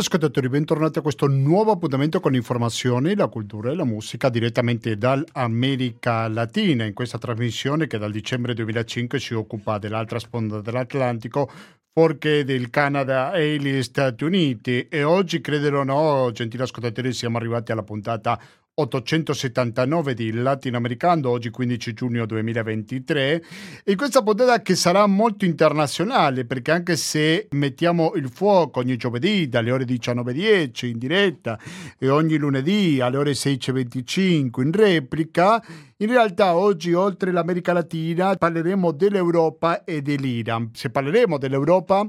ascoltatori, bentornati a questo nuovo appuntamento con informazioni, la cultura e la musica direttamente dall'America Latina. In questa trasmissione che dal dicembre 2005 si occupa dell'altra sponda dell'Atlantico forché del Canada e gli Stati Uniti. E oggi, credere o no, gentili ascoltatori, siamo arrivati alla puntata 879 di Latinoamericano, oggi 15 giugno 2023, e questa puntata che sarà molto internazionale, perché anche se mettiamo il fuoco ogni giovedì dalle ore 19.10 in diretta e ogni lunedì alle ore 16.25 in replica, in realtà oggi oltre l'America Latina parleremo dell'Europa e dell'Iran. Se parleremo dell'Europa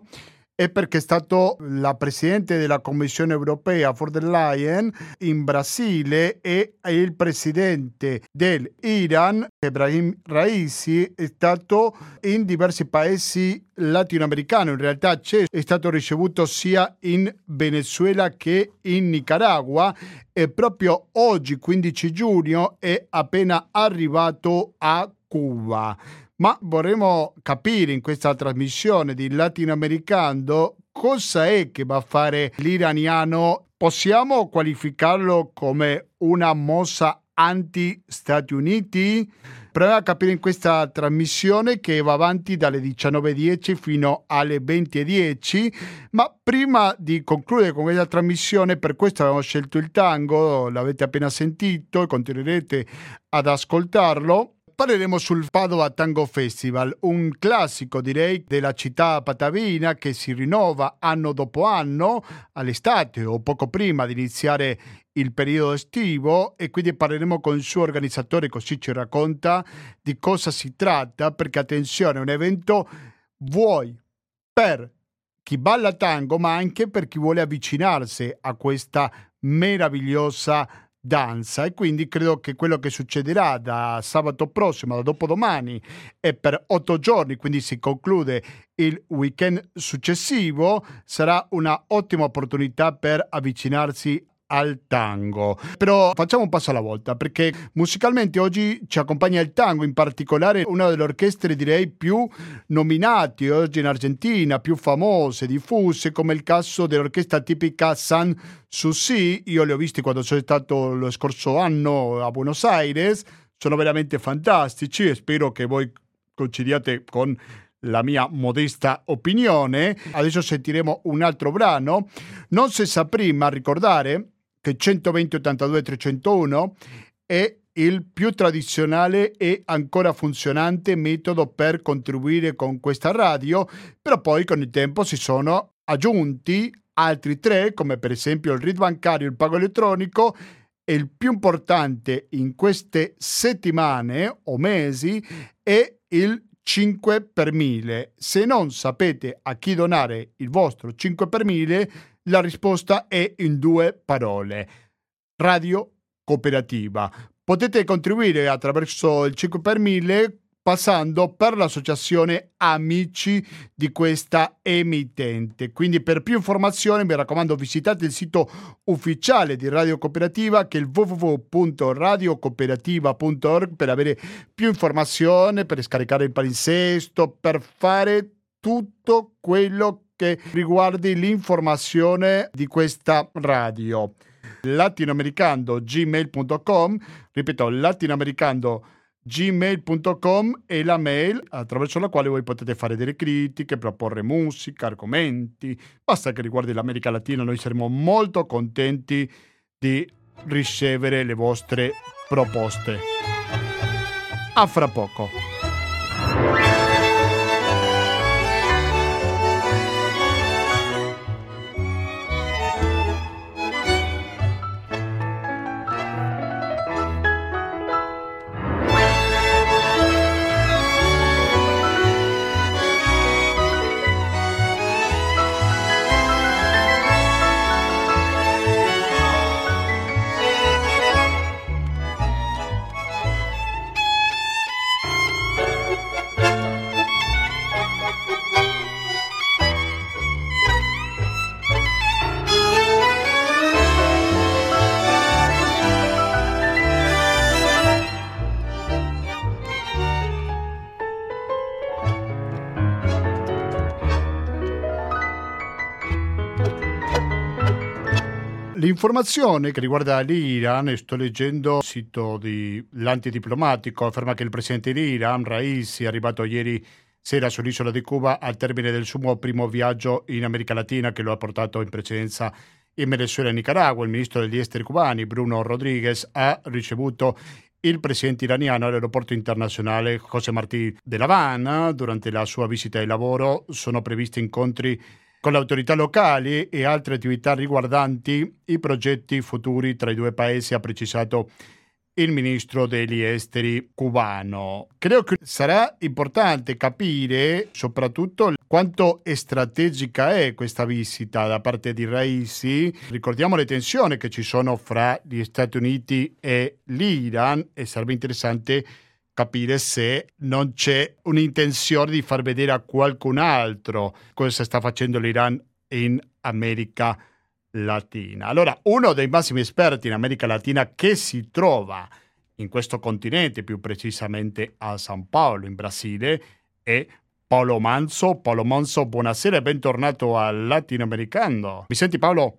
è perché è stato la Presidente della Commissione europea von der Leyen in Brasile e il Presidente dell'Iran, Ebrahim Raisi, è stato in diversi paesi latinoamericani. In realtà è stato ricevuto sia in Venezuela che in Nicaragua e proprio oggi, 15 giugno, è appena arrivato a Cuba ma vorremmo capire in questa trasmissione di Latinoamericano cosa è che va a fare l'iraniano. Possiamo qualificarlo come una mossa anti-Stati Uniti? Proviamo a capire in questa trasmissione che va avanti dalle 19.10 fino alle 20.10, ma prima di concludere con questa trasmissione, per questo abbiamo scelto il tango, l'avete appena sentito e continuerete ad ascoltarlo parleremo sul Padova Tango Festival, un classico direi della città patavina che si rinnova anno dopo anno all'estate o poco prima di iniziare il periodo estivo e quindi parleremo con il suo organizzatore così ci racconta di cosa si tratta perché attenzione è un evento vuoi per chi balla tango ma anche per chi vuole avvicinarsi a questa meravigliosa danza e quindi credo che quello che succederà da sabato prossimo, da dopodomani e per otto giorni, quindi si conclude il weekend successivo, sarà una ottima opportunità per avvicinarsi al tango. Però facciamo un passo alla volta perché musicalmente oggi ci accompagna il tango, in particolare una delle orchestre direi più nominate oggi in Argentina, più famose, diffuse, come il caso dell'orchestra tipica San Susi. Io li ho visti quando sono stato lo scorso anno a Buenos Aires, sono veramente fantastici e spero che voi coincidiate con la mia modesta opinione. Adesso sentiremo un altro brano. Non sa prima ricordare che 120 82 301 è il più tradizionale e ancora funzionante metodo per contribuire con questa radio, però poi con il tempo si sono aggiunti altri tre, come per esempio il RID bancario, il pago elettronico e il più importante in queste settimane o mesi è il 5 per 1000. Se non sapete a chi donare il vostro 5 per 1000, la risposta è in due parole. Radio cooperativa. Potete contribuire attraverso il 5 per 1000 passando per l'associazione Amici di questa emittente. Quindi per più informazioni mi raccomando visitate il sito ufficiale di Radio Cooperativa che è il www.radiocooperativa.org per avere più informazioni, per scaricare il palinsesto, per fare tutto quello che riguardi l'informazione di questa radio. latinoamericando gmail.com ripeto latinoamericando gmail.com è la mail attraverso la quale voi potete fare delle critiche, proporre musica, argomenti, basta che riguardi l'America Latina, noi saremo molto contenti di ricevere le vostre proposte. A fra poco. L'informazione che riguarda l'Iran, sto leggendo il sito dell'antidiplomatico, afferma che il presidente dell'Iran, Raisi, è arrivato ieri sera sull'isola di Cuba al termine del suo primo viaggio in America Latina che lo ha portato in precedenza in Venezuela e Nicaragua. Il ministro degli esteri cubani, Bruno Rodriguez, ha ricevuto il presidente iraniano all'aeroporto internazionale José Martí de La Habana. Durante la sua visita di lavoro sono previsti incontri con le autorità locali e altre attività riguardanti i progetti futuri tra i due paesi, ha precisato il ministro degli esteri cubano. Credo che sarà importante capire soprattutto quanto strategica è questa visita da parte di Raisi. Ricordiamo le tensioni che ci sono fra gli Stati Uniti e l'Iran e sarebbe interessante capire se non c'è un'intenzione di far vedere a qualcun altro cosa sta facendo l'Iran in America Latina. Allora, uno dei massimi esperti in America Latina che si trova in questo continente, più precisamente a San Paolo, in Brasile, è Paolo Manso. Paolo Manso, buonasera e bentornato al Latinoamericano. Mi senti Paolo?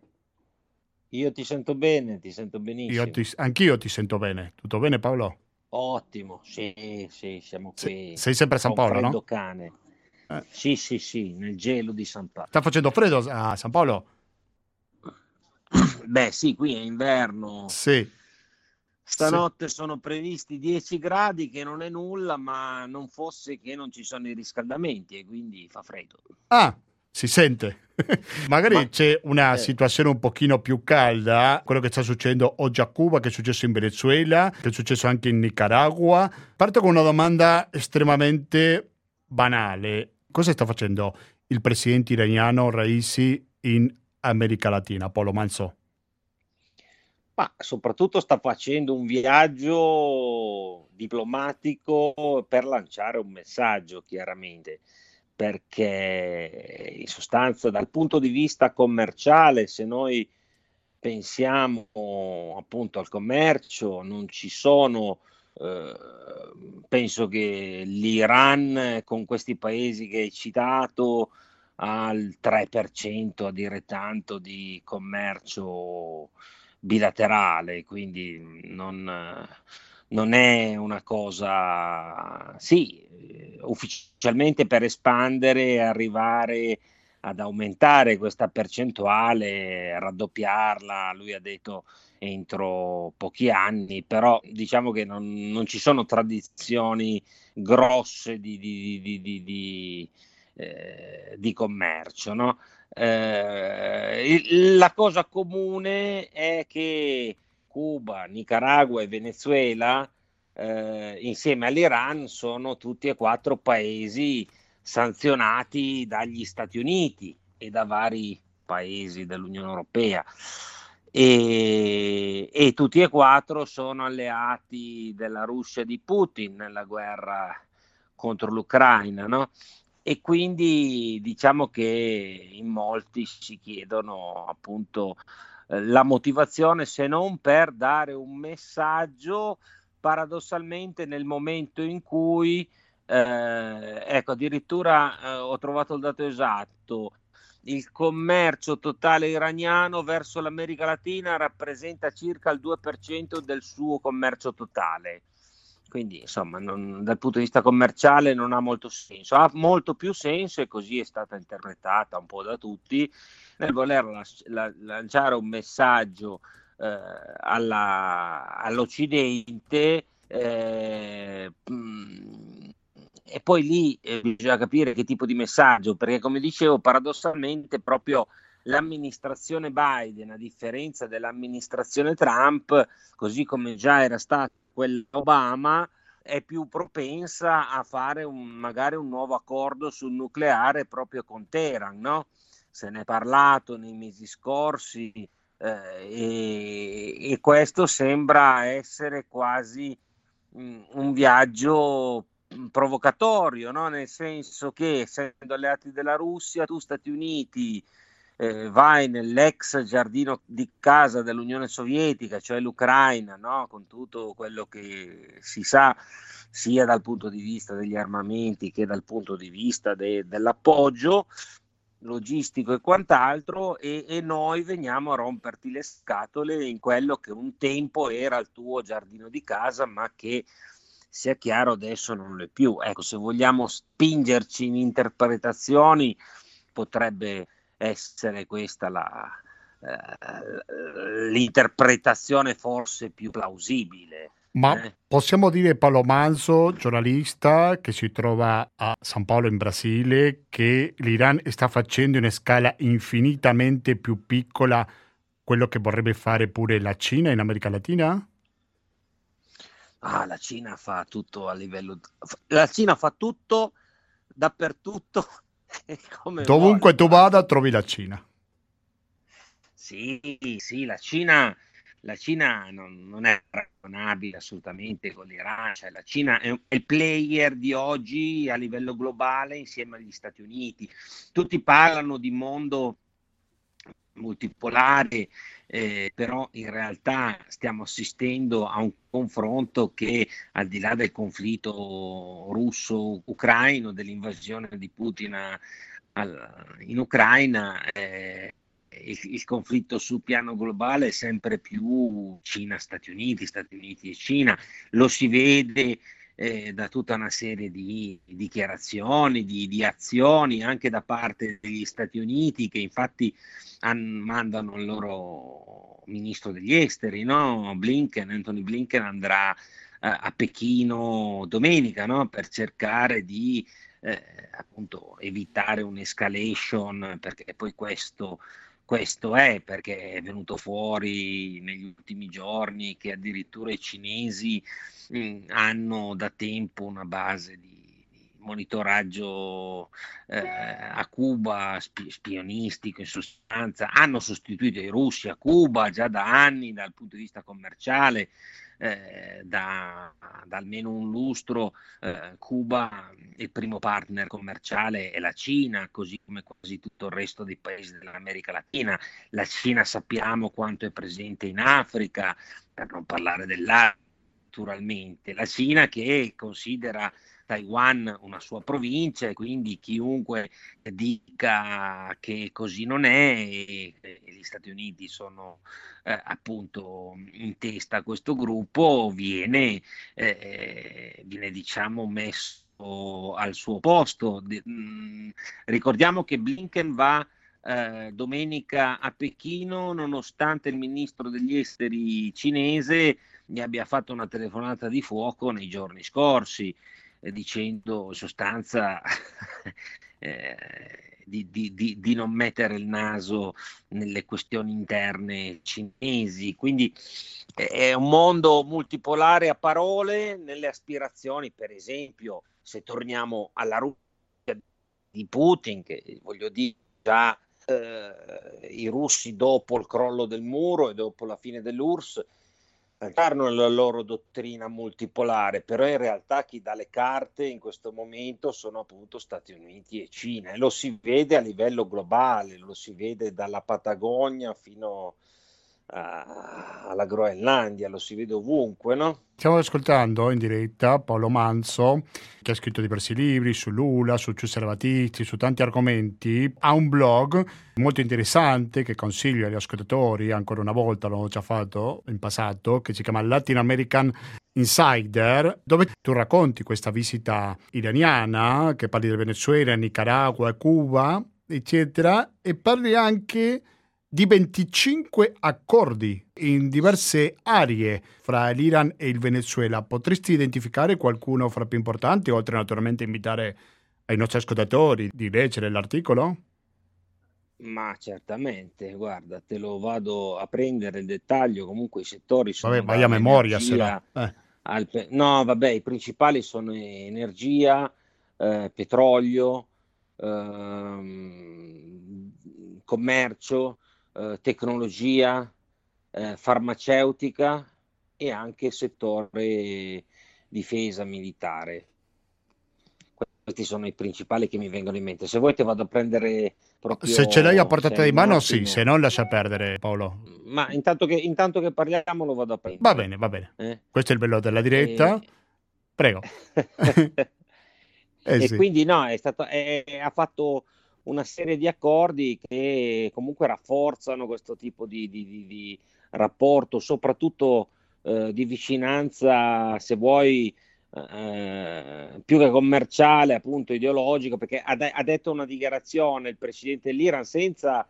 Io ti sento bene, ti sento benissimo. Ti, anch'io ti sento bene. Tutto bene Paolo? Ottimo, sì, sì, siamo qui. sei sempre a San Paolo, no? cane. Eh. Sì, sì, sì, nel gelo di San Paolo. Sta facendo freddo a San Paolo? Beh, sì, qui è inverno. Sì. Stanotte sì. sono previsti 10 gradi, che non è nulla, ma non fosse che non ci sono i riscaldamenti e quindi fa freddo. Ah, si sente. Magari ma, c'è una eh. situazione un pochino più calda, quello che sta succedendo oggi a Cuba, che è successo in Venezuela, che è successo anche in Nicaragua. Parto con una domanda estremamente banale. Cosa sta facendo il presidente iraniano Raisi in America Latina, Polo Manso? Ma soprattutto sta facendo un viaggio diplomatico per lanciare un messaggio, chiaramente, perché in sostanza dal punto di vista commerciale, se noi pensiamo appunto al commercio, non ci sono, eh, penso che l'Iran con questi paesi che hai citato, al 3% a dire tanto di commercio bilaterale, quindi non, non è una cosa, sì, ufficialmente per espandere e arrivare ad aumentare questa percentuale, raddoppiarla, lui ha detto entro pochi anni, però diciamo che non, non ci sono tradizioni grosse di, di, di, di eh, commercio. No? Eh, la cosa comune è che Cuba, Nicaragua e Venezuela, eh, insieme all'Iran, sono tutti e quattro paesi sanzionati dagli Stati Uniti e da vari paesi dell'Unione Europea. E, e, tutti e quattro sono alleati della Russia di Putin nella guerra contro l'Ucraina. No? e quindi diciamo che in molti si chiedono appunto la motivazione se non per dare un messaggio paradossalmente nel momento in cui eh, ecco addirittura eh, ho trovato il dato esatto il commercio totale iraniano verso l'America Latina rappresenta circa il 2% del suo commercio totale quindi, insomma, non, dal punto di vista commerciale non ha molto senso. Ha molto più senso, e così è stata interpretata un po' da tutti, nel voler la, la, lanciare un messaggio eh, alla, all'Occidente. Eh, e poi lì eh, bisogna capire che tipo di messaggio, perché come dicevo, paradossalmente proprio l'amministrazione Biden, a differenza dell'amministrazione Trump, così come già era stato quella Obama è più propensa a fare un, magari un nuovo accordo sul nucleare proprio con Teheran, no? Se ne è parlato nei mesi scorsi eh, e, e, questo sembra essere quasi mh, mm, un viaggio mm, provocatorio, no? nel senso che essendo alleati della Russia, tu Stati Uniti eh, vai nell'ex giardino di casa dell'Unione Sovietica, cioè l'Ucraina, no? con tutto quello che si sa sia dal punto di vista degli armamenti che dal punto di vista de- dell'appoggio, logistico e quant'altro e, e, noi veniamo a romperti le scatole in quello che un tempo era il tuo giardino di casa ma che sia chiaro adesso non lo è più. Ecco, se vogliamo spingerci in interpretazioni potrebbe essere questa la, eh, l'interpretazione forse più plausibile. Ma eh? possiamo dire Paolo Manzo, giornalista che si trova a San Paolo in Brasile, che l'Iran sta facendo in scala infinitamente più piccola quello che vorrebbe fare pure la Cina in America Latina? Ah, la Cina fa tutto a livello... La Cina fa tutto dappertutto. Dovunque vuole. tu vada trovi la Cina. Sì, sì, la Cina la Cina non, non è paragonabile assolutamente con l'Iran, cioè la Cina è, il player di oggi a livello globale insieme agli Stati Uniti. Tutti parlano di mondo multipolare, eh, però in realtà stiamo assistendo a un confronto che al di là del conflitto russo-ucraino, dell'invasione di Putin a, a, in Ucraina, eh, il, il, conflitto sul piano globale è sempre più Cina-Stati Uniti, Stati Uniti e Cina, lo si vede eh, da tutta una serie di, di dichiarazioni, di, di, azioni anche da parte degli Stati Uniti che infatti han, mandano il loro ministro degli esteri, no? Blinken, Anthony Blinken andrà eh, a Pechino domenica no? per cercare di eh, appunto evitare un'escalation perché poi questo questo è perché è venuto fuori negli ultimi giorni che addirittura i cinesi mh, mm, hanno da tempo una base di, monitoraggio eh, a Cuba spi- spionistico in sostanza, hanno sostituito i russi a Cuba già da anni dal punto di vista commerciale eh, da, da, almeno un lustro eh, Cuba il primo partner commerciale è la Cina, così come quasi tutto il resto dei paesi dell'America Latina. La Cina sappiamo quanto è presente in Africa, per non parlare dell'Asia naturalmente. La Cina che considera Taiwan una sua provincia e quindi chiunque dica che così non è e, e gli Stati Uniti sono eh, appunto in testa a questo gruppo viene, eh, viene diciamo messo al suo posto. Mh, mm, ricordiamo che Blinken va eh, domenica a Pechino nonostante il ministro degli esteri cinese gli abbia fatto una telefonata di fuoco nei giorni scorsi eh, dicendo in sostanza eh, di, di, di, di, non mettere il naso nelle questioni interne cinesi. Quindi è un mondo multipolare a parole, nelle aspirazioni, per esempio, se torniamo alla Russia di Putin, che voglio dire già eh, i russi dopo il crollo del muro e dopo la fine dell'URSS hanno la loro dottrina multipolare, però in realtà chi dà le carte in questo momento sono appunto Stati Uniti e Cina e lo si vede a livello globale, lo si vede dalla Patagonia fino a, alla Groenlandia, lo si vede ovunque, no? Stiamo ascoltando in diretta Paolo Manzo, che ha scritto diversi libri su Lula, su Giuseppe Battisti, su tanti argomenti. Ha un blog molto interessante che consiglio agli ascoltatori, ancora una volta l'ho già fatto in passato, che si chiama Latin American Insider, dove tu racconti questa visita iraniana, che parli del Venezuela, Nicaragua, Cuba, eccetera, e parli anche di 25 accordi in diverse aree fra l'Iran e il Venezuela. Potresti identificare qualcuno fra più importanti, oltre naturalmente invitare ai nostri ascoltatori di leggere l'articolo? Ma certamente, guarda, te lo vado a prendere il dettaglio, comunque i settori sono... Vabbè, vai a memoria se no. Eh. Pe- no, vabbè, i principali sono energia, eh, petrolio, ehm, commercio, eh, tecnologia, eh, farmaceutica e anche settore difesa militare. Questi sono i principali che mi vengono in mente. Se vuoi te vado a prendere proprio... Se ce l'hai a portata di mano, sì, se non lascia perdere Paolo. Ma intanto che, intanto che parliamo lo vado a prendere. Va bene, va bene. Eh? Questo è il bello della diretta. E... Prego. eh, e sì. quindi no, è stato, è, è, ha fatto una serie di accordi che comunque rafforzano questo tipo di, di, di, di rapporto, soprattutto eh, di vicinanza, se vuoi, eh, più che commerciale, appunto ideologico, perché ha, de- ha, detto una dichiarazione il presidente dell'Iran senza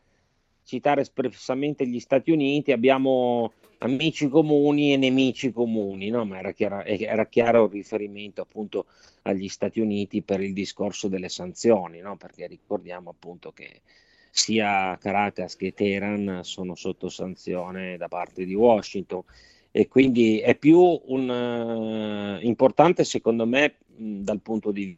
citare espressamente gli Stati Uniti, abbiamo amici comuni e nemici comuni, no? ma era, chiaro, era chiaro il riferimento appunto agli Stati Uniti per il discorso delle sanzioni, no? perché ricordiamo appunto che sia Caracas che Teheran sono sotto sanzione da parte di Washington e quindi è più un, uh, importante secondo me mh, dal punto di,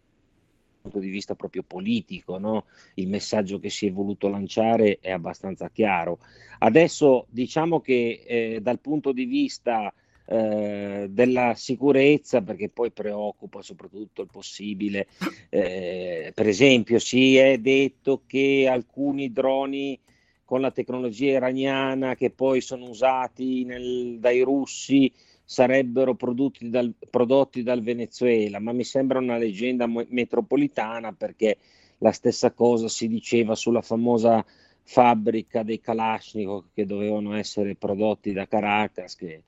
punto di, vista proprio politico, no? il messaggio che si è voluto lanciare è abbastanza chiaro. Adesso diciamo che eh, dal punto di vista eh, della sicurezza, perché poi preoccupa soprattutto il possibile, eh, per esempio si è detto che alcuni droni con la tecnologia iraniana che poi sono usati nel, dai russi sarebbero prodotti dal, prodotti dal, Venezuela, ma mi sembra una leggenda metropolitana perché la stessa cosa si diceva sulla famosa fabbrica dei Kalashnikov che dovevano essere prodotti da Caracas, che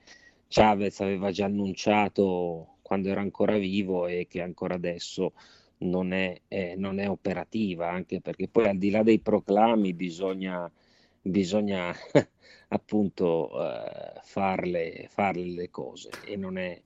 Chavez aveva già annunciato quando era ancora vivo e che ancora adesso non è, eh, non è operativa, anche perché poi al di là dei proclami bisogna bisogna appunto uh, farle, farle le cose e non è,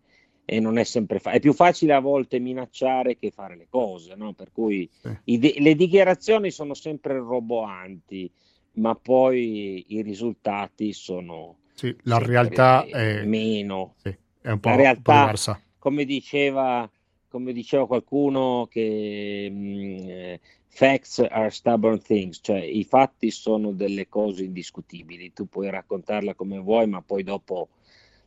e non è sempre facile. È più facile a volte minacciare che fare le cose, no? per cui de- le dichiarazioni sono sempre roboanti, ma poi i risultati sono... Sì, la realtà è meno. Sì, è un po', la realtà, un po diversa. Come diceva, come diceva qualcuno che mh, mm, eh, Facts are stubborn things, cioè i fatti sono delle cose indiscutibili, tu puoi raccontarla come vuoi, ma poi dopo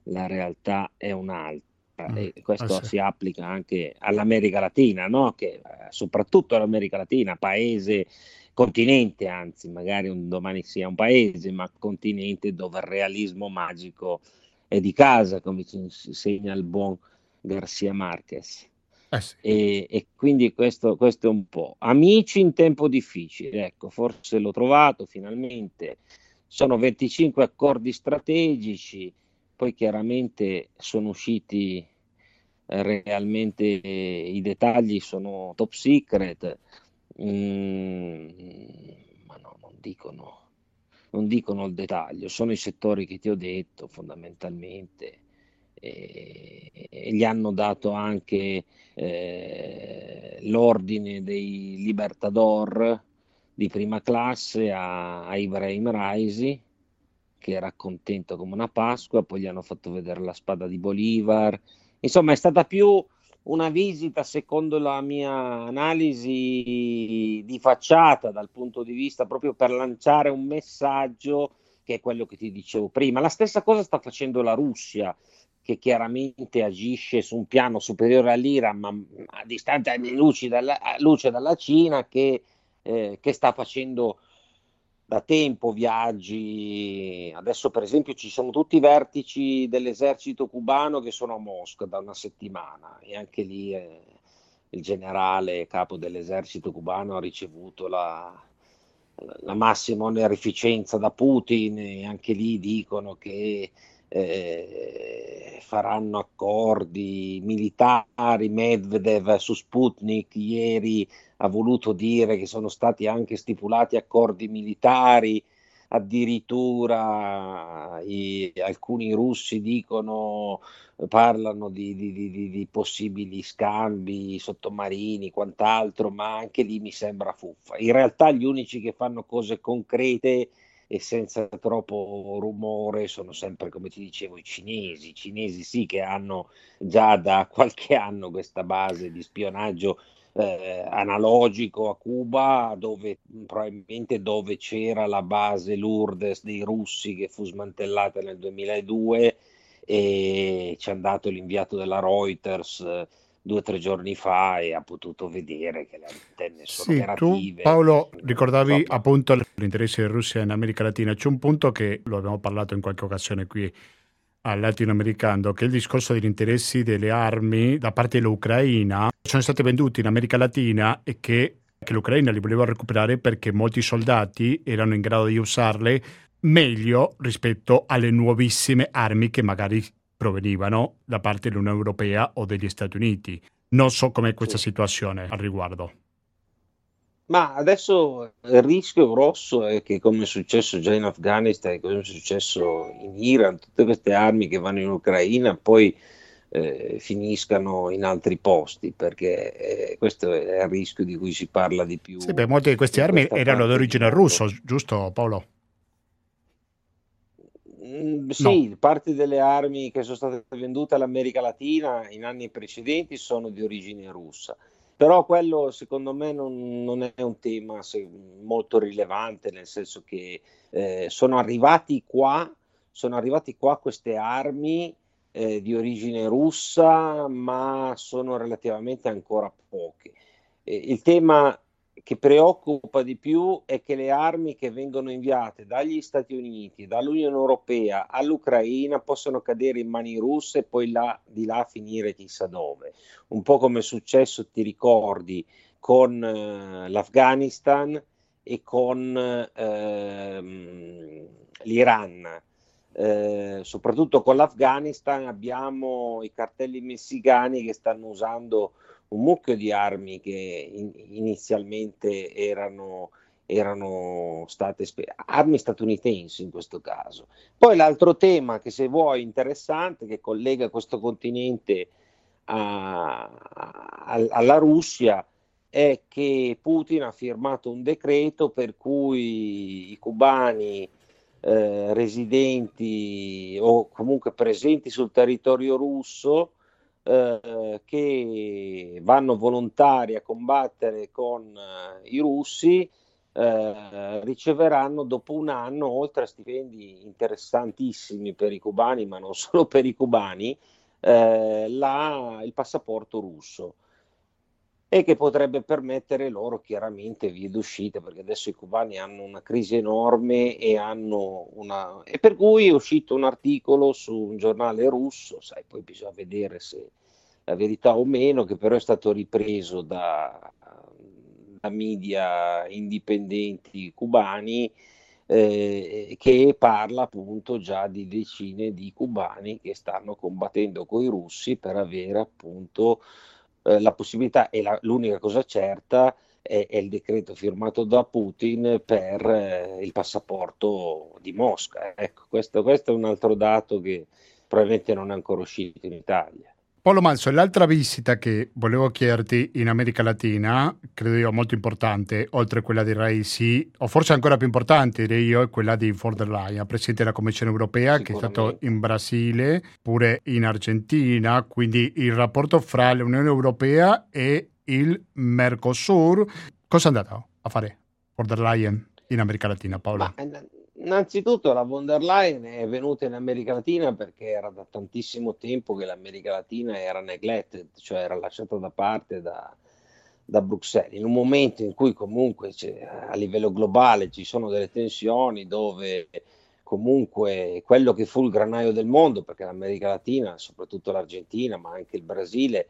la realtà è un'altra. Mm. E questo ah, sì. si applica anche all'America Latina, no? che, eh, soprattutto all'America Latina, paese, continente, anzi, magari un domani sia un paese, ma continente dove il realismo magico è di casa, come ci insegna il buon Garcia Marquez. Eh e, e, quindi questo, questo, è un po'. Amici in tempo difficile, ecco, forse l'ho trovato finalmente. Sono 25 accordi strategici, poi chiaramente sono usciti eh, realmente eh, i dettagli sono top secret, mm, ma no, non dicono, non dicono il dettaglio, sono i settori che ti ho detto fondamentalmente e gli hanno dato anche eh, l'ordine dei Libertador di prima classe a, a Ibrahim Raisi che era contento come una Pasqua, poi gli hanno fatto vedere la spada di Bolivar. Insomma, è stata più una visita, secondo la mia analisi, di facciata dal punto di vista proprio per lanciare un messaggio che è quello che ti dicevo prima. La stessa cosa sta facendo la Russia che chiaramente agisce su un piano superiore all'Iran, ma a distanza anni luce dalla, luce dalla Cina, che, eh, che, sta facendo da tempo viaggi. Adesso, per esempio, ci sono tutti i vertici dell'esercito cubano che sono a Mosca da una settimana e anche lì eh, il generale capo dell'esercito cubano ha ricevuto la, la massima onorificenza da Putin e anche lì dicono che eh, faranno accordi militari. Medvedev su Sputnik ieri ha voluto dire che sono stati anche stipulati accordi militari. Addirittura i, alcuni russi dicono, parlano di, di, di, di possibili scambi sottomarini, quant'altro, ma anche lì mi sembra fuffa. In realtà gli unici che fanno cose concrete e senza troppo rumore sono sempre, come ti dicevo, i cinesi. I cinesi sì che hanno già da qualche anno questa base di spionaggio eh, analogico a Cuba, dove probabilmente dove c'era la base Lourdes dei russi che fu smantellata nel 2002 e ci è andato l'inviato della Reuters. Eh, due o tre giorni fa e ha potuto vedere che le antenne sono sì, operative. Tu, Paolo, ricordavi so, appunto l'interesse di Russia in America Latina. C'è un punto che lo abbiamo parlato in qualche occasione qui al latinoamericano, che è il discorso degli interessi delle armi da parte dell'Ucraina sono state vendute in America Latina e che che l'Ucraina li voleva recuperare perché molti soldati erano in grado di usarle meglio rispetto alle nuovissime armi che magari provenivano da parte dell'Unione Europea o degli Stati Uniti. Non so com'è questa situazione al riguardo. Ma adesso il rischio grosso è che, come è successo già in Afghanistan, come è successo in Iran, tutte queste armi che vanno in Ucraina poi eh, finiscano in altri posti, perché eh, questo è il rischio di cui si parla di più. Sì, beh, molte di queste armi erano d'origine russo, giusto Paolo? Mm, sì, no. parte delle armi che sono state vendute all'America Latina in anni precedenti sono di origine russa. Però quello secondo me non, non è un tema molto rilevante, nel senso che eh, sono arrivati qua, sono arrivati qua queste armi eh, di origine russa, ma sono relativamente ancora poche. Eh, il tema che preoccupa di più è che le armi che vengono inviate dagli Stati Uniti, dall'Unione Europea all'Ucraina possono cadere in mani russe e poi là, di là finire chissà dove. Un po' come è successo, ti ricordi, con eh, l'Afghanistan e con eh, l'Iran. Eh, soprattutto con l'Afghanistan abbiamo i cartelli messicani che stanno usando un mucchio di armi che in, inizialmente erano, erano state armi statunitensi in questo caso. Poi l'altro tema che se vuoi interessante, che collega questo continente a, a, alla Russia, è che Putin ha firmato un decreto per cui i cubani eh, residenti o comunque presenti sul territorio russo eh, che vanno volontari a combattere con eh, i russi eh, riceveranno dopo un anno, oltre a stipendi interessantissimi per i cubani, ma non solo per i cubani, eh, la, il passaporto russo e che potrebbe permettere loro chiaramente vie d'uscita perché adesso i cubani hanno una crisi enorme e hanno una e per cui è uscito un articolo su un giornale russo, sai, poi bisogna vedere se la verità o meno, che però è stato ripreso da, da media indipendenti cubani eh, che parla appunto già di decine di cubani che stanno combattendo con i russi per avere appunto eh, la possibilità e la, l'unica cosa certa è, è, il decreto firmato da Putin per eh, il passaporto di Mosca. Ecco, questo, questo è un altro dato che probabilmente non è ancora uscito in Italia. Paolo Manso, l'altra visita che volevo chiederti in America Latina, credo io molto importante, oltre a quella di Raisi, o forse ancora più importante direi io, è quella di von der Leyen, Presidente della Commissione Europea, che è stato in Brasile, pure in Argentina, quindi il rapporto fra l'Unione Europea e il Mercosur. Cosa è andato a fare von der Leyen in America Latina, Paolo? Ma, Innanzitutto la von der Leyen è venuta in America Latina perché era da tantissimo tempo che l'America Latina era neglected, cioè era lasciata da parte da, da Bruxelles. In un momento in cui comunque a livello globale ci sono delle tensioni dove comunque quello che fu il granaio del mondo, perché l'America Latina, soprattutto l'Argentina, ma anche il Brasile,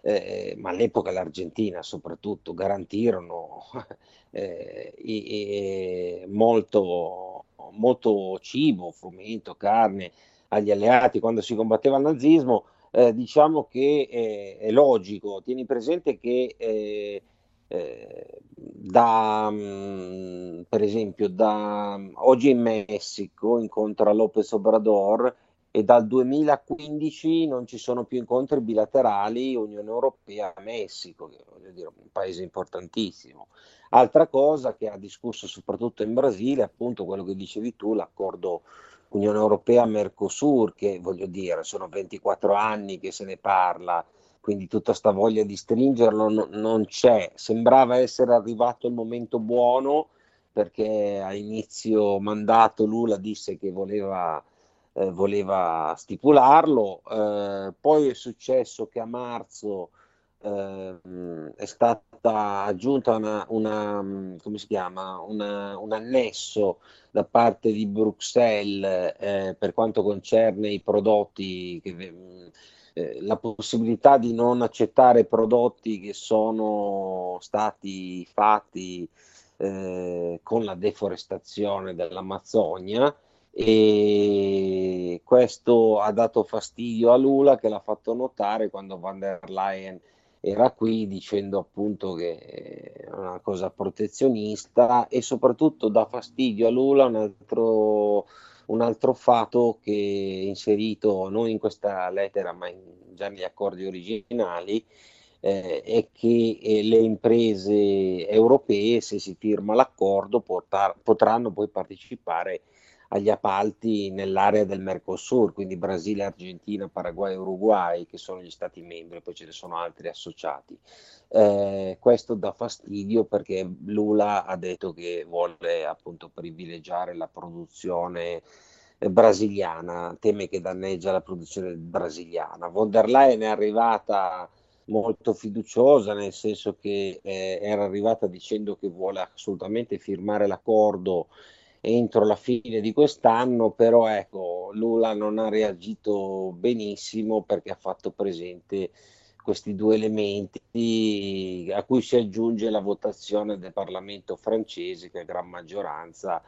eh, ma all'epoca l'Argentina soprattutto, garantirono eh, e, molto, molto cibo, frumento, carne agli alleati quando si combatteva il nazismo, eh, diciamo che eh, è logico. Tieni presente che eh, eh, da, mh, mm, per esempio, da, oggi in Messico incontra Lopez Obrador e dal 2015 non ci sono più incontri bilaterali Unione Europea-Messico, che è dire, un paese importantissimo. Altra cosa che ha discusso soprattutto in Brasile, appunto quello che dicevi tu, l'accordo Unione Europea-Mercosur, che voglio dire, sono 24 anni che se ne parla, quindi tutta questa voglia di stringerlo no, non c'è. Sembrava essere arrivato il momento buono perché a inizio mandato Lula disse che voleva eh, voleva stipularlo. Eh, poi è successo che a marzo eh, è stata aggiunta una, una, come si chiama? Una, un annesso da parte di Bruxelles eh, per quanto concerne i prodotti che, eh, la possibilità di non accettare prodotti che sono stati fatti eh, con la deforestazione dell'Amazzonia e questo ha dato fastidio a Lula che l'ha fatto notare quando van der Leyen era qui dicendo appunto che è una cosa protezionista e soprattutto dà fastidio a Lula un altro, un altro fatto che è inserito non in questa lettera ma in, già negli accordi originali eh, è che eh, le imprese europee se si firma l'accordo portar, potranno poi partecipare agli appalti nell'area del Mercosur, quindi Brasile, Argentina, Paraguay Uruguay, che sono gli stati membri, poi ce ne sono altri associati. Eh, questo dà fastidio perché Lula ha detto che vuole appunto privilegiare la produzione brasiliana, teme che danneggia la produzione brasiliana. Von der Leyen è arrivata molto fiduciosa, nel senso che eh, era arrivata dicendo che vuole assolutamente firmare l'accordo entro la fine di quest'anno, però ecco, Lula non ha reagito benissimo perché ha fatto presente questi due elementi a cui si aggiunge la votazione del Parlamento francese che a gran maggioranza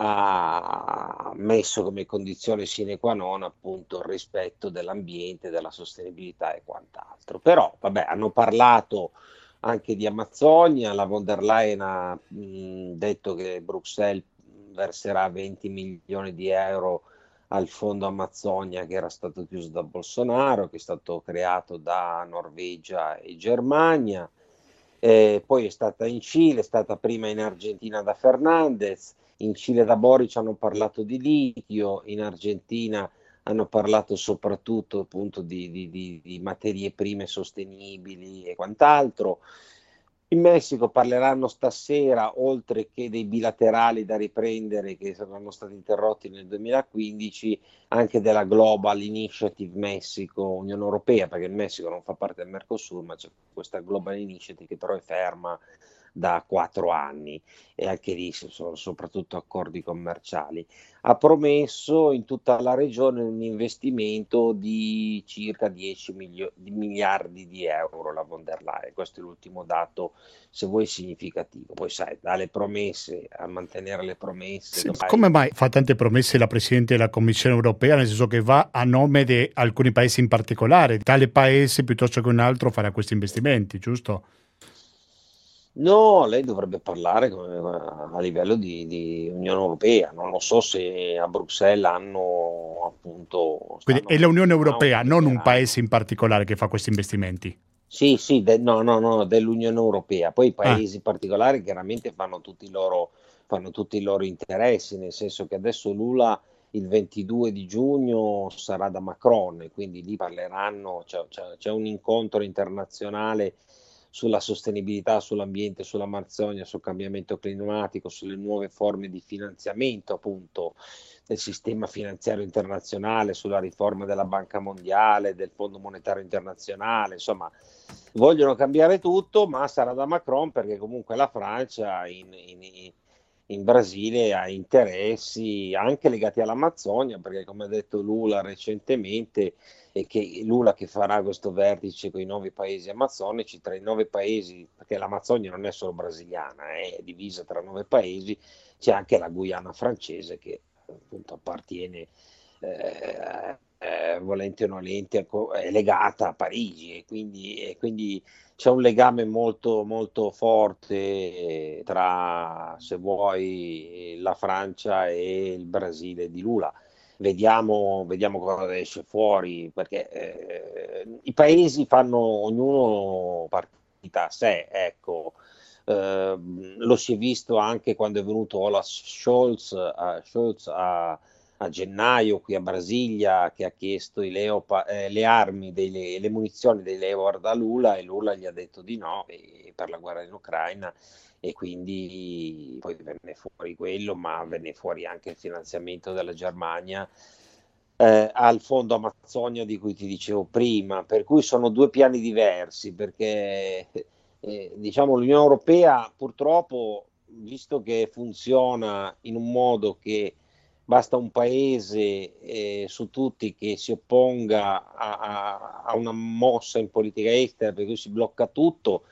ha messo come condizione sine qua non appunto il rispetto dell'ambiente, della sostenibilità e quant'altro. Però vabbè, hanno parlato anche di Amazzonia, la von der Leyen ha mh, detto che Bruxelles verserà 20 milioni di euro al fondo Amazzonia che era stato chiuso da Bolsonaro, che è stato creato da Norvegia e Germania. Eh, poi è stata in Cile, è stata prima in Argentina da Fernandez, in Cile da Boric hanno parlato di litio, in Argentina hanno parlato soprattutto appunto di, di, di, di materie prime sostenibili e quant'altro. In Messico parleranno stasera, oltre che dei bilaterali da riprendere che saranno stati interrotti nel 2015, anche della Global Initiative Messico-Unione Europea, perché il Messico non fa parte del Mercosur, ma c'è questa Global Initiative che però è ferma da quattro anni e anche lì sono soprattutto accordi commerciali. Ha promesso in tutta la regione un investimento di circa 10 milio- di miliardi di euro la von der Leyen, questo è l'ultimo dato se vuoi significativo. Poi sai, dalle promesse a mantenere le promesse. Sì, come mai fa tante promesse la Presidente della Commissione europea, nel senso che va a nome di alcuni paesi in particolare, tale paese piuttosto che un altro farà questi investimenti, giusto? No, lei dovrebbe parlare a livello di, di, Unione Europea, non lo so se a Bruxelles hanno appunto... Quindi è l'Unione Europea, non un paese in particolare che fa questi investimenti? Sì, sì, de, no, no, no, dell'Unione Europea. Poi i ah. paesi ah. particolari chiaramente fanno tutti, i loro, fanno tutti i loro interessi, nel senso che adesso Lula il 22 di giugno sarà da Macron e quindi lì parleranno, c'è, c'è, c'è un incontro internazionale sulla sostenibilità, sull'ambiente, sulla Marzonia, sul cambiamento climatico, sulle nuove forme di finanziamento appunto del sistema finanziario internazionale, sulla riforma della Banca Mondiale, del Fondo Monetario Internazionale, insomma vogliono cambiare tutto, ma sarà da Macron perché comunque la Francia in, in, in Brasile ha interessi anche legati all'Amazzonia, perché come ha detto Lula recentemente, e che Lula che farà questo vertice con i nuovi paesi amazzonici, tra i nove paesi, perché l'Amazzonia non è solo brasiliana, è divisa tra nove paesi, c'è anche la Guyana francese che appunto appartiene eh, eh, volente o nolente è legata a Parigi e quindi, e quindi c'è un legame molto, molto forte tra, se vuoi, la Francia e il Brasile di Lula. Vediamo, vediamo cosa esce fuori, perché eh, i paesi fanno ognuno partita a sé, ecco. Eh, lo si è visto anche quando è venuto Olaf Scholz, uh, Scholz a, a, gennaio qui a Brasilia che ha chiesto Leopa, eh, le armi, delle, le munizioni dei Leopard a Lula e Lula gli ha detto di no e, per la guerra in Ucraina e quindi poi venne fuori quello, ma venne fuori anche il finanziamento della Germania eh, al fondo Amazzonia di cui ti dicevo prima, per cui sono due piani diversi perché eh, diciamo l'Unione Europea purtroppo, visto che funziona in un modo che basta un paese eh, su tutti che si opponga a, a, a, una mossa in politica estera per cui si blocca tutto,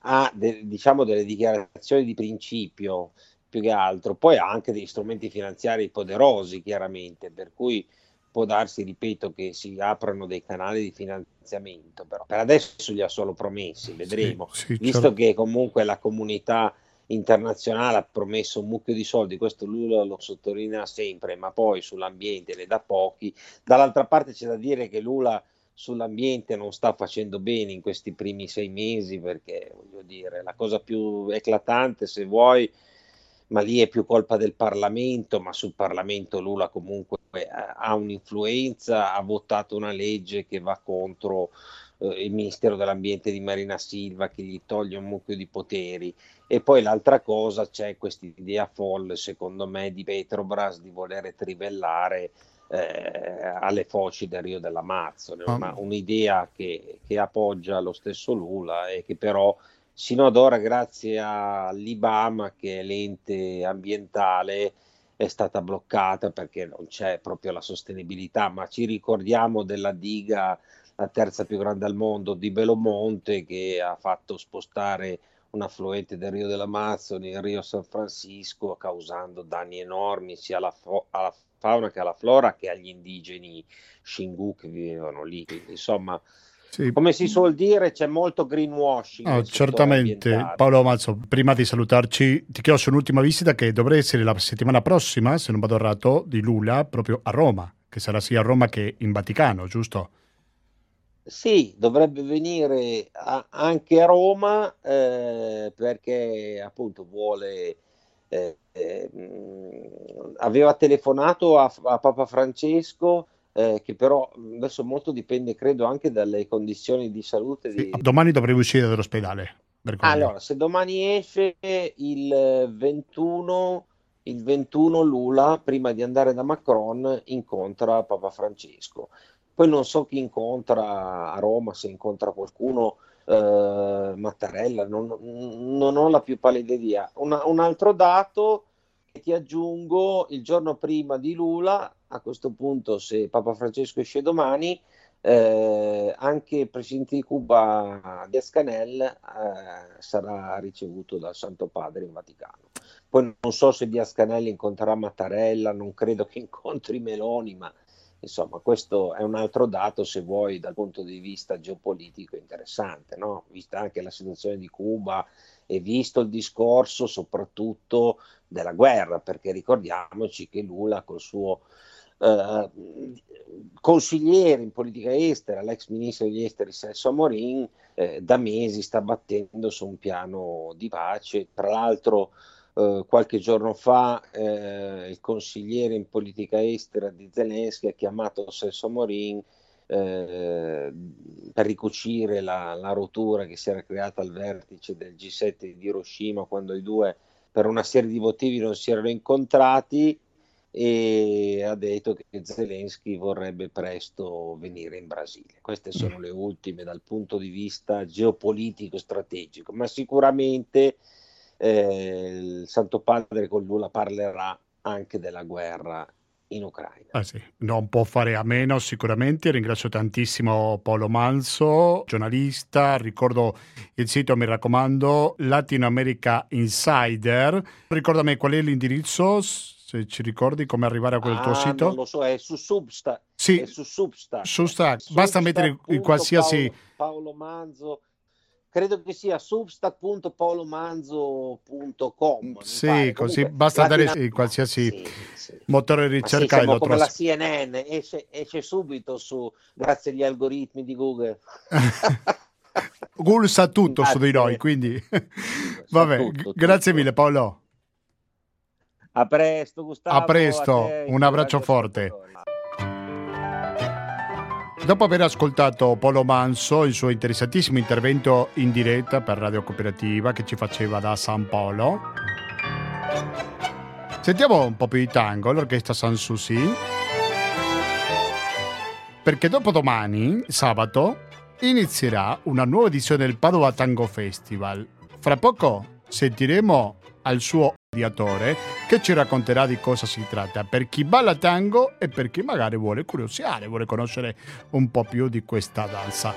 ha de, diciamo delle dichiarazioni di principio più che altro, poi ha anche degli strumenti finanziari poderosi chiaramente, per cui può darsi, ripeto, che si aprano dei canali di finanziamento, però per adesso li ha solo promessi, vedremo, sì, sì, visto certo. che comunque la comunità internazionale ha promesso un mucchio di soldi, questo lui lo sottolinea sempre, ma poi sull'ambiente ne dà pochi. Dall'altra parte c'è da dire che Lula sull'ambiente non sta facendo bene in questi primi sei mesi perché voglio dire la cosa più eclatante se vuoi ma lì è più colpa del Parlamento ma sul Parlamento Lula comunque ha un'influenza ha votato una legge che va contro eh, il Ministero dell'Ambiente di Marina Silva che gli toglie un mucchio di poteri. E poi l'altra cosa c'è questa idea folle secondo me di Petrobras di voler trivellare eh, alle foci del Rio dell'Amazzone, oh. una, un'idea che, che, appoggia lo stesso Lula e che però sino ad ora grazie all'IBAMA che è l'ente ambientale è stata bloccata perché non c'è proprio la sostenibilità, ma ci ricordiamo della diga, la terza più grande al mondo, di Belomonte che ha fatto spostare un affluente del Rio dell'Amazzoni, il Rio San Francisco, causando danni enormi sia alla, fo- alla fauna che alla flora che agli indigeni Shingu che vivevano lì. Insomma, sì. Come si suol dire, c'è molto greenwashing. Oh, certamente. Paolo Mazzo, prima di salutarci, ti chiedo un'ultima visita che dovrebbe essere la settimana prossima, se non vado errato, di Lula proprio a Roma, che sarà sia a Roma che in Vaticano, giusto? Sì, dovrebbe venire a, anche a Roma eh, perché appunto vuole... Eh, eh, aveva telefonato a, a Papa Francesco eh, che però adesso molto dipende, credo, anche dalle condizioni di salute. Sì, di... Domani dovrei uscire dall'ospedale. Allora, se domani esce il 21, il 21 Lula, prima di andare da Macron, incontra Papa Francesco. Poi non so chi incontra a Roma, se incontra qualcuno, eh, Mattarella, non, non, ho la più pallida idea. Una, un altro dato che ti aggiungo, il giorno prima di Lula a questo punto, se Papa Francesco esce domani, eh, anche il presidente di Cuba Diaz Canel eh, sarà ricevuto dal Santo Padre in Vaticano. Poi non so se Diaz Canel incontrerà Mattarella, non credo che incontri Meloni, ma insomma questo è un altro dato, se vuoi, dal punto di vista geopolitico interessante, no? vista anche la situazione di Cuba e visto il discorso soprattutto della guerra, perché ricordiamoci che Lula col suo eh, consigliere in politica estera, l'ex ministro degli esteri Celso Amorin, eh, da mesi sta battendo su un piano di pace. Tra l'altro, eh, qualche giorno fa eh, il consigliere in politica estera di Zelensky ha chiamato Celso Amorin eh, per ricucire la, la rottura che si era creata al vertice del G7 di Hiroshima quando i due per una serie di motivi non si erano incontrati e ha detto che Zelensky vorrebbe presto venire in Brasile. Queste sono le ultime dal punto di vista geopolitico strategico, ma sicuramente eh, il Santo Padre con Lula parlerà anche della guerra in Ucraina. Ah, sì. Non può fare a meno sicuramente. Ringrazio tantissimo Paolo Manso, giornalista. Ricordo il sito, mi raccomando, Latin America Insider. Ricordami qual è l'indirizzo se ci ricordi come arrivare a quel ah, tuo sito? Non lo so, è su Substack. Sì, su Substack. Substack. Basta mettere in qualsiasi... Paolo, Paolo Manzo credo che sia substack.paolomanzo.com. Sì, pare. così Comunque, basta andare in qualsiasi sì, sì. motore di ricerca sì, e lo come tros- la CNN, esce, esce, subito su, grazie agli algoritmi di Google. Google sa tutto su di noi, quindi vabbè, tutto, grazie tutto. mille Paolo. A presto, Gustavo. A presto, a te, un abbraccio forte. Dopo aver ascoltato Polo Manso, il suo interessantissimo intervento in diretta per Radio Cooperativa che ci faceva da San Polo, sentiamo un po' più di tango, l'orchestra Sanssouci, perché dopo domani, sabato, inizierà una nuova edizione del Padova Tango Festival. Fra poco sentiremo al suo mediatore che ci racconterà di cosa si tratta per chi balla tango e per chi magari vuole curiosare, vuole conoscere un po' più di questa danza.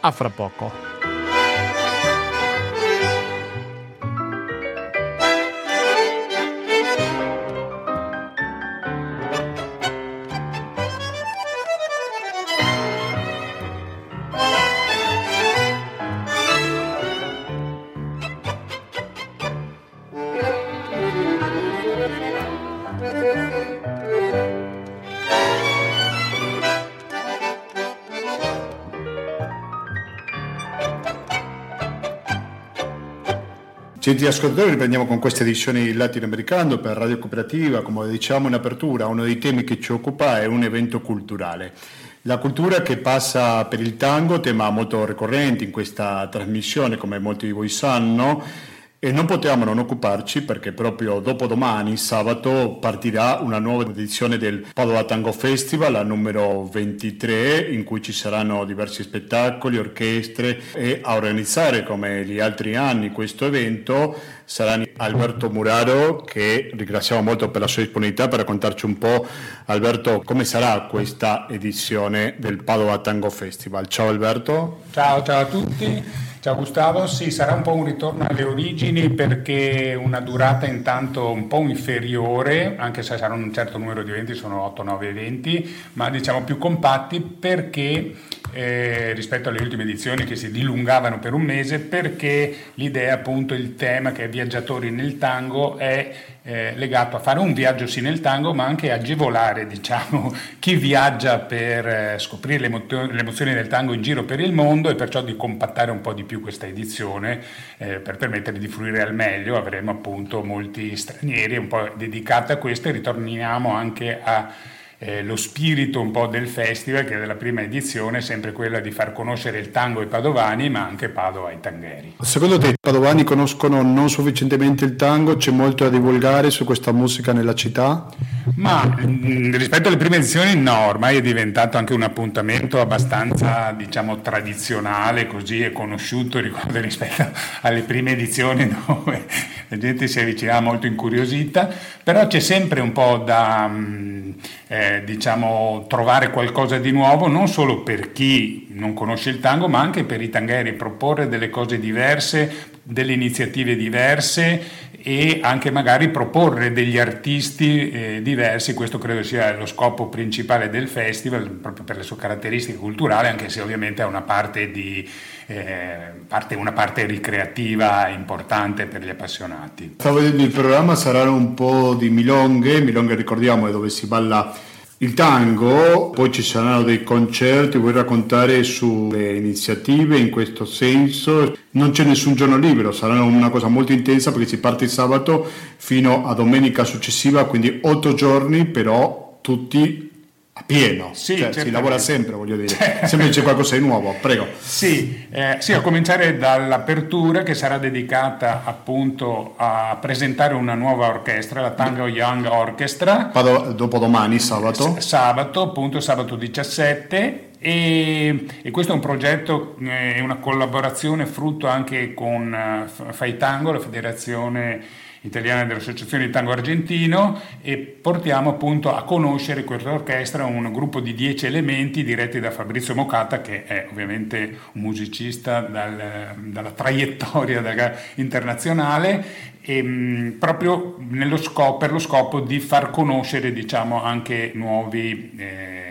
A fra poco. Gentili ascoltatori, riprendiamo con questa edizione latinoamericano per Radio Cooperativa, come diciamo in apertura, uno dei temi che ci occupa è un evento culturale. La cultura che passa per il tango, tema molto ricorrente in questa trasmissione, come molti di voi sanno, e non potevamo non occuparci perché proprio dopodomani, sabato, partirà una nuova edizione del Padova Tango Festival, la numero 23, in cui ci saranno diversi spettacoli, orchestre e a organizzare come gli altri anni questo evento saranno Alberto Muraro che ringraziamo molto per la sua disponibilità per raccontarci un po' Alberto come sarà questa edizione del Padova Tango Festival. Ciao Alberto. Ciao, ciao a tutti. Ciao Gustavo, sì, sarà un po' un ritorno alle origini perché una durata intanto un po' inferiore, anche se saranno un certo numero di eventi, sono 8-9 eventi, ma diciamo più compatti perché eh, rispetto alle ultime edizioni che si dilungavano per un mese, perché l'idea appunto, il tema che è viaggiatori nel tango è eh, legato a fare un viaggio sì nel tango, ma anche agevolare diciamo, chi viaggia per eh, scoprire le, emozio- le, emozioni del tango in giro per il mondo e perciò di compattare un po' di più questa edizione eh, per permettere di fruire al meglio. Avremo appunto molti stranieri un po' dedicati a questo e ritorniamo anche a eh, lo spirito un po' del festival, che è della prima edizione, è sempre quella di far conoscere il tango ai padovani, ma anche Padova ai tangheri. Secondo te i padovani conoscono non sufficientemente il tango? C'è molto da divulgare su questa musica nella città? Ma mm, rispetto alle prime edizioni no, ormai è diventato anche un appuntamento abbastanza diciamo tradizionale, così è conosciuto ricordo, rispetto alle prime edizioni dove la gente si avvicinava molto incuriosita, però c'è sempre un po' da... Mm, eh, diciamo, trovare qualcosa di nuovo, non solo per chi non conosce il tango, ma anche per i tangheri, proporre delle cose diverse, delle iniziative diverse e anche magari proporre degli artisti eh, diversi, questo credo sia lo scopo principale del festival, proprio per le sue caratteristiche culturali, anche se ovviamente ha una parte, di, eh, parte, una parte ricreativa importante per gli appassionati. Stavo vedendo il programma, saranno un po' di milonghe, milonghe ricordiamo è dove si balla il tango, poi ci saranno dei concerti, vuoi raccontare sulle iniziative in questo senso? Non c'è nessun giorno libero, sarà una cosa molto intensa perché si parte il sabato fino a domenica successiva, quindi otto giorni, però tutti a pieno, sì, cioè, si lavora sempre, voglio dire, sempre c'è qualcosa di nuovo, prego. Sì, eh, sì, a cominciare dall'apertura che sarà dedicata appunto a presentare una nuova orchestra, la Tango Young Orchestra. Vado dopo domani, sabato. S- sabato, appunto, sabato 17 e, e, questo è un progetto, è eh, una collaborazione frutto anche con uh, Fai Tango, la federazione italiana dell'Associazione di Tango Argentino e portiamo appunto a conoscere questa orchestra un gruppo di dieci elementi diretti da Fabrizio Mocata che è ovviamente un musicista dal, dalla traiettoria internazionale e, mh, proprio scopo, per lo scopo di far conoscere diciamo anche nuovi eh,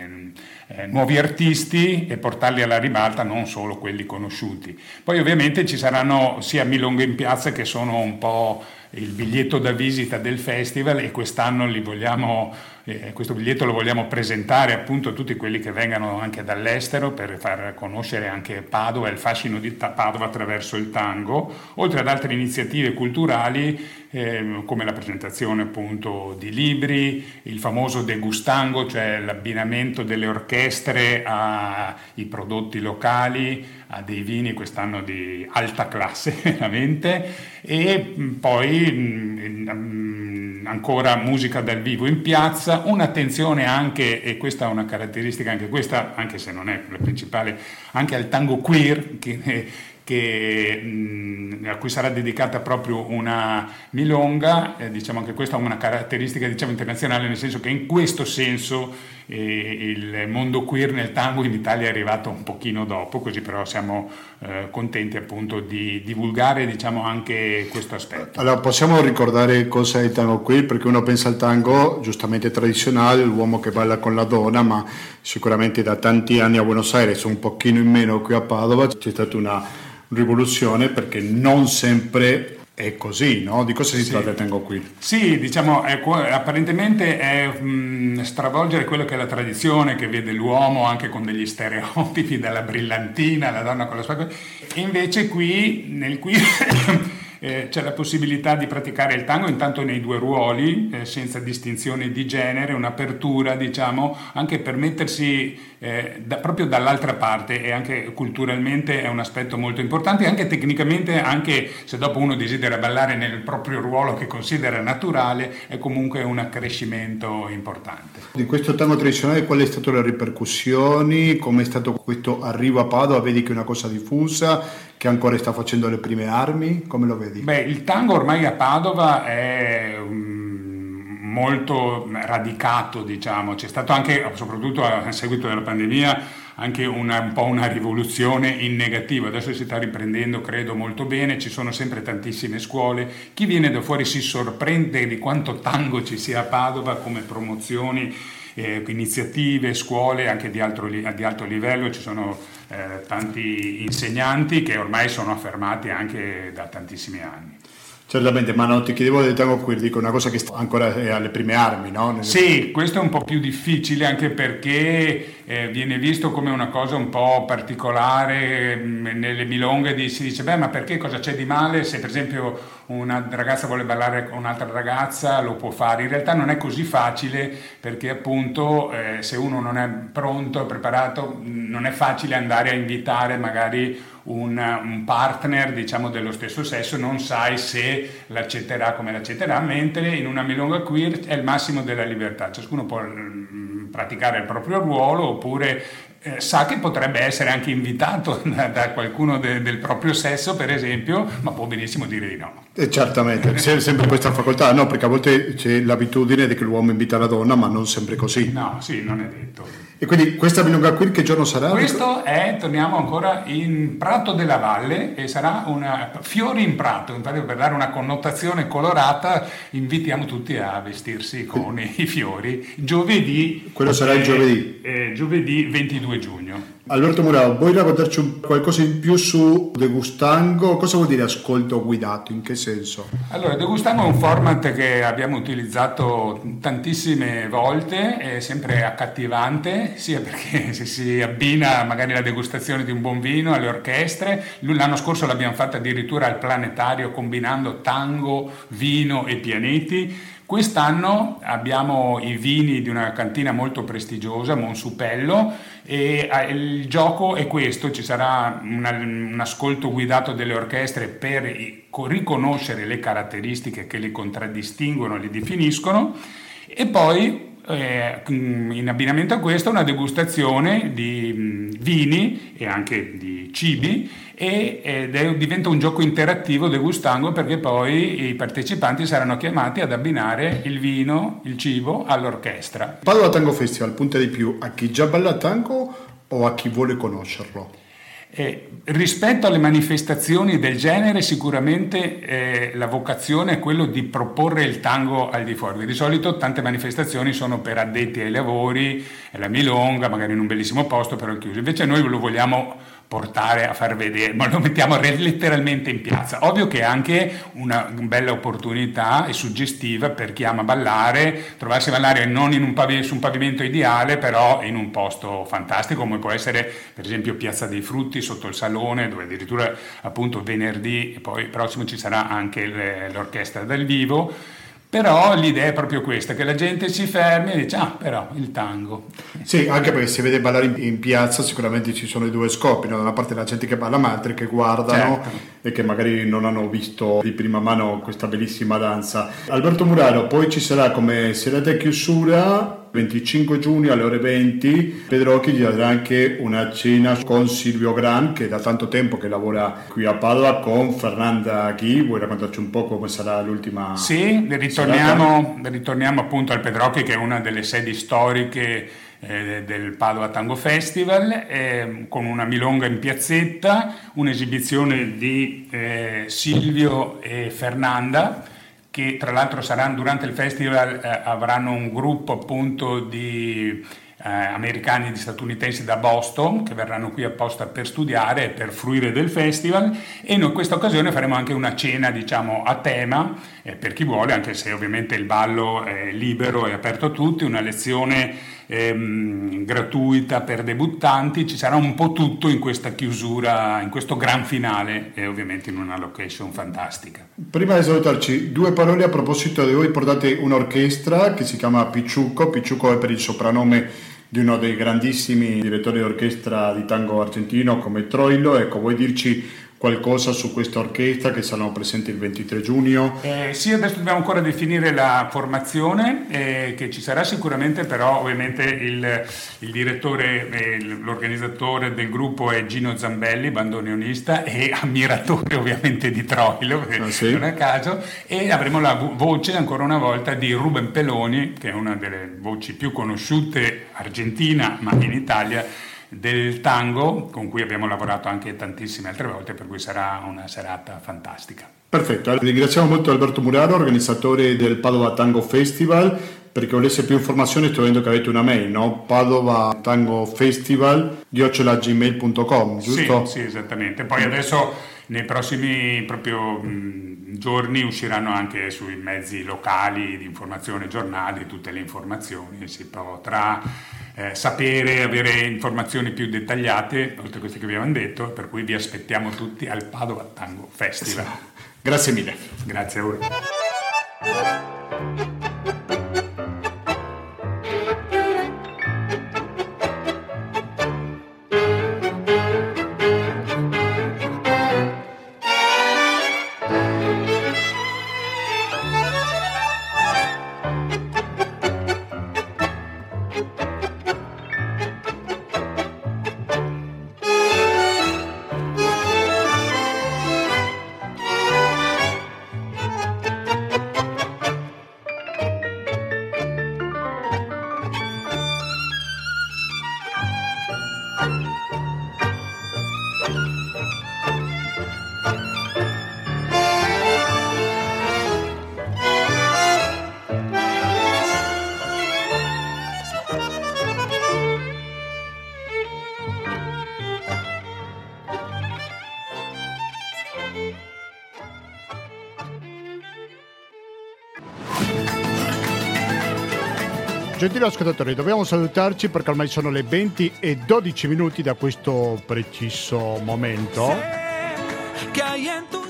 eh, nuovi artisti e portarli alla ribalta, non solo quelli conosciuti. Poi ovviamente ci saranno sia Milonga in piazza che sono un po' il biglietto da visita del festival e quest'anno li vogliamo eh, questo biglietto lo vogliamo presentare appunto a tutti quelli che vengano anche dall'estero per far conoscere anche Padova e il fascino di Padova attraverso il tango, oltre ad altre iniziative culturali eh, come la presentazione appunto di libri, il famoso degustango, cioè l'abbinamento delle orchestre ai prodotti locali, a dei vini quest'anno di alta classe veramente e poi mh, mh, ancora musica dal vivo in piazza. Un'attenzione anche, e questa è una caratteristica anche questa, anche se non è la principale, anche al tango queer, che, che, a cui sarà dedicata proprio una milonga, eh, diciamo che questa è una caratteristica diciamo, internazionale, nel senso che in questo senso eh, il mondo queer nel tango in Italia è arrivato un pochino dopo, così però siamo eh, contenti appunto di divulgare diciamo, anche questo aspetto. Allora possiamo ricordare cosa è il tango queer, perché uno pensa al tango giustamente tradizionale, l'uomo che balla con la donna, ma sicuramente da tanti anni a Buenos Aires, un pochino in meno qui a Padova, c'è stata una rivoluzione perché non sempre è così, no? Di cosa si sì. tratta Tengo qui? Sì, diciamo, è, apparentemente è mh, stravolgere quello che è la tradizione che vede l'uomo anche con degli stereotipi, dalla brillantina, la donna con la. E invece qui, nel qui... eh, c'è la possibilità di praticare il tango intanto nei due ruoli, eh, senza distinzione di genere, un'apertura, diciamo, anche per mettersi eh, da, proprio dall'altra parte e anche culturalmente è un aspetto molto importante, anche tecnicamente, anche se dopo uno desidera ballare nel proprio ruolo che considera naturale, è comunque un accrescimento importante. Di questo tango tradizionale quali sono state le ripercussioni? Come è stato questo arrivo a Padova? Vedi che è una cosa diffusa? Che ancora sta facendo le prime armi? Come lo vedi? Beh, il tango ormai a Padova è um, molto radicato, diciamo. C'è stato anche, soprattutto a seguito della pandemia, anche una, un po' una rivoluzione in negativo. Adesso si sta riprendendo, credo, molto bene, ci sono sempre tantissime scuole. Chi viene da fuori si sorprende di quanto tango ci sia a Padova come promozioni eh, iniziative, scuole anche di alto, di alto livello, ci sono eh, tanti insegnanti che ormai sono affermati anche da tantissimi anni. Certamente, ma non ti chiedevo del tango queer, dico una cosa che ancora alle prime armi, no? Sì, questo è un po' più difficile anche perché eh, viene visto come una cosa un po' particolare mm, nelle milonghe, di, si dice, beh, ma perché cosa c'è di male se per esempio una ragazza vuole ballare con un'altra ragazza, lo può fare. In realtà non è così facile perché appunto eh, se uno non è pronto, preparato, non è facile andare a invitare magari un, un, partner diciamo dello stesso sesso, non sai se l'accetterà come l'accetterà, mentre in una milonga queer è il massimo della libertà, ciascuno può mm, praticare il proprio ruolo oppure eh, sa che potrebbe essere anche invitato da, da qualcuno de, del proprio sesso, per esempio, ma può benissimo dire di no. Eh, certamente, sempre questa facoltà, no, perché a volte c'è l'abitudine di che l'uomo invita la donna, ma non sempre così. No, sì, non è detto. E quindi questa milonga qui che giorno sarà? Questo è, torniamo ancora in Prato della Valle e sarà una fiori in prato, infatti per dare una connotazione colorata invitiamo tutti a vestirsi con i fiori. Giovedì. Quello sarà il giovedì. Eh, giovedì 22 giugno. Alberto Murao, vuoi raccontarci qualcosa in più su Degustango? Cosa vuol dire ascolto guidato? In che senso? Allora, Degustango è un format che abbiamo utilizzato tantissime volte, è sempre accattivante, sia perché se si abbina magari la degustazione di un buon vino alle orchestre, l'anno scorso l'abbiamo fatta addirittura al planetario combinando tango, vino e pianeti Quest'anno abbiamo i vini di una cantina molto prestigiosa, Monsupello, e eh, il gioco è questo, ci sarà una, un ascolto guidato delle orchestre per riconoscere le caratteristiche che le contraddistinguono, le definiscono, e poi eh, in abbinamento a questo una degustazione di vini e anche di cibi e, ed è, diventa un gioco interattivo degustango perché poi i partecipanti saranno chiamati ad abbinare il vino, il cibo all'orchestra. Padova Tango Festival punta di più a chi già balla tango o a chi vuole conoscerlo? Eh, rispetto alle manifestazioni del genere sicuramente eh, la vocazione è quella di proporre il tango al di fuori. Di solito tante manifestazioni sono per addetti ai lavori, la milonga, magari in un bellissimo posto però chiuso. Invece noi lo vogliamo portare a far vedere, ma lo mettiamo letteralmente in piazza. Ovvio che è anche una bella opportunità e suggestiva per chi ama ballare, trovarsi a ballare non un pav- su un pavimento ideale, però in un posto fantastico, come può essere per esempio Piazza dei Frutti sotto il salone, dove addirittura appunto venerdì, e poi prossimo ci sarà anche l'orchestra dal vivo però l'idea è proprio questa, che la gente si fermi e dice, ah, però il tango. Sì, anche perché se vede ballare in, in piazza sicuramente ci sono i due scopi, no? da una parte la gente che balla, ma altri che guardano certo. e che magari non hanno visto di prima mano questa bellissima danza. Alberto Muraro, poi ci sarà come serata e chiusura 25 giugno alle ore 20 Pedrocchi gli darà anche una cena con Silvio Gran che da tanto tempo che lavora qui a Padova con Fernanda Ghi. Vuoi raccontarci un po' come sarà l'ultima? Sì, ritorniamo, ritorniamo appunto al Pedrocchi che è una delle sedi storiche eh, del Padova Tango Festival eh, con una milonga in piazzetta, un'esibizione di eh, Silvio e Fernanda che tra l'altro saranno durante il festival eh, avranno un gruppo appunto di eh, americani e statunitensi da Boston che verranno qui apposta per studiare e per fruire del festival. E in questa occasione faremo anche una cena diciamo a tema eh, per chi vuole anche se ovviamente il ballo è libero e aperto a tutti una lezione ehm, gratuita per debuttanti, ci sarà un po' tutto in questa chiusura, in questo gran finale e ovviamente in una location fantastica. Prima di salutarci, due parole a proposito di voi, portate un'orchestra che si chiama Picciucco, Picciucco è per il soprannome di uno dei grandissimi direttori d'orchestra di tango argentino come Troilo, ecco vuoi dirci qualcosa su questa orchestra che saranno presenti il 23 giugno? Eh, sì, adesso dobbiamo ancora definire la formazione eh, che ci sarà sicuramente, però ovviamente il, il direttore, eh, l'organizzatore del gruppo è Gino Zambelli, bandoneonista e ammiratore ovviamente di Troilo, ah, sì? non a caso, e avremo la voce ancora una volta di Ruben Peloni, che è una delle voci più conosciute argentina ma in Italia del tango, con cui abbiamo lavorato anche tantissime altre volte, per cui sarà una serata fantastica. Perfetto, ringraziamo molto Alberto Muraro, organizzatore del Padova Tango Festival. Per chi volesse più informazioni sto vedendo che avete una mail, no? Padova Tango Festival, gmail.com, giusto? Sì, sì, esattamente. Poi adesso nei prossimi proprio, mh, giorni usciranno anche sui mezzi locali di informazione, giornali, tutte le informazioni, si potrà eh, sapere, avere informazioni più dettagliate, oltre a queste che abbiamo detto, per cui vi aspettiamo tutti al Padova Tango Festival. Grazie mille. Grazie a voi. Gentili ascoltatori, dobbiamo salutarci perché ormai sono le 20 e 12 minuti da questo preciso momento.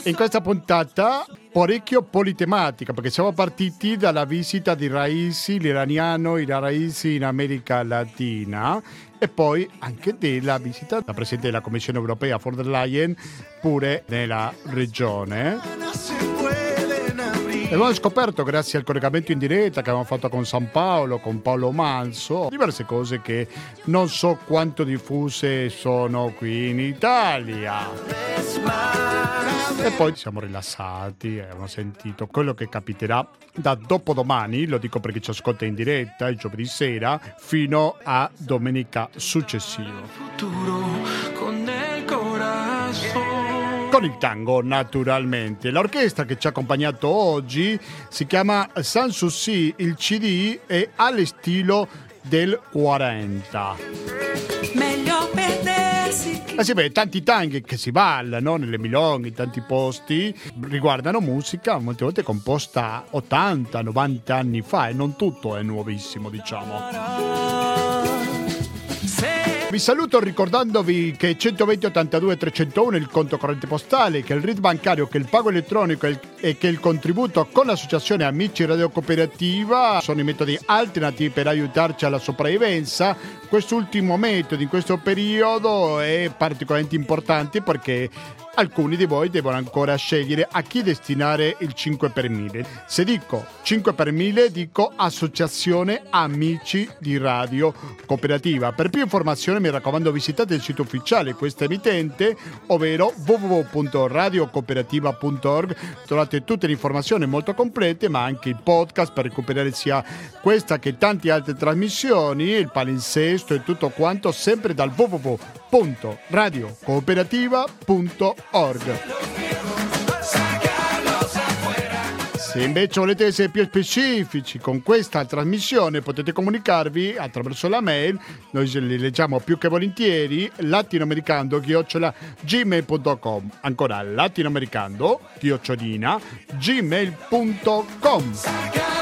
In questa puntata parecchio politematica perché siamo partiti dalla visita di Raisi, l'iraniano e la Raisi in America Latina e poi anche della visita della Presidente della Commissione Europea von der Leyen pure nella regione. Abbiamo scoperto, grazie al collegamento in diretta che abbiamo fatto con San Paolo, con Paolo Manso, diverse cose che non so quanto diffuse sono qui in Italia. E poi siamo rilassati, abbiamo sentito quello che capiterà da dopodomani, lo dico perché ci ascolta in diretta il giovedì sera, fino a domenica successiva. Futuro con il corazon con il tango naturalmente. L'orchestra che ci ha accompagnato oggi si chiama Sanssouci, il CD è all'estilo del 40. Meglio perdersi. Eh sì, beh, tanti tanghi che si ballano nelle milonghe, in tanti posti, riguardano musica molte volte composta 80-90 anni fa e non tutto è nuovissimo, diciamo. Vi saluto ricordandovi che 120 82 301 è il conto corrente postale, che il RID bancario, che il pago elettronico è il è che il contributo con l'associazione Amici Radio Cooperativa sono i metodi alternativi per aiutarci alla sopravvivenza. Quest'ultimo metodo in questo periodo è particolarmente importante perché alcuni di voi devono ancora scegliere a chi destinare il 5 per 1000. Se dico 5 per 1000 dico Associazione Amici di Radio Cooperativa. Per più informazioni mi raccomando visitate il sito ufficiale di questa emittente, ovvero www.radiocooperativa.org. Trovate tutte le informazioni molto complete, ma anche il podcast per recuperare sia questa che tante altre trasmissioni, il palinsesto e tutto quanto sempre dal www.radiocooperativa.org. Se invece volete essere più specifici con questa trasmissione potete comunicarvi attraverso la mail, noi li leggiamo più che volentieri, latinoamericando-gmail.com Ancora latinoamericando-gmail.com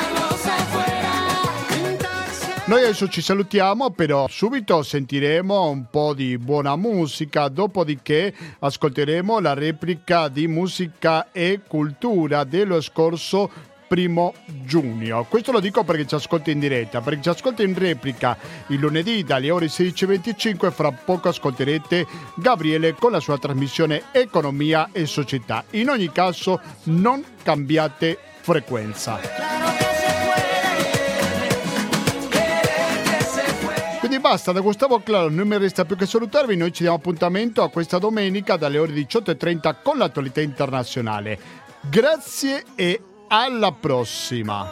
noi adesso ci salutiamo, però subito sentiremo un po' di buona musica, dopodiché ascolteremo la replica di musica e cultura dello scorso primo giugno. Questo lo dico perché ci ascolta in diretta, perché ci ascolta in replica il lunedì dalle ore 16.25 fra poco ascolterete Gabriele con la sua trasmissione Economia e Società. In ogni caso non cambiate frequenza. basta, da Gustavo Claro non mi resta più che salutarvi, noi ci diamo appuntamento a questa domenica dalle ore 18.30 con l'attualità internazionale. Grazie e alla prossima!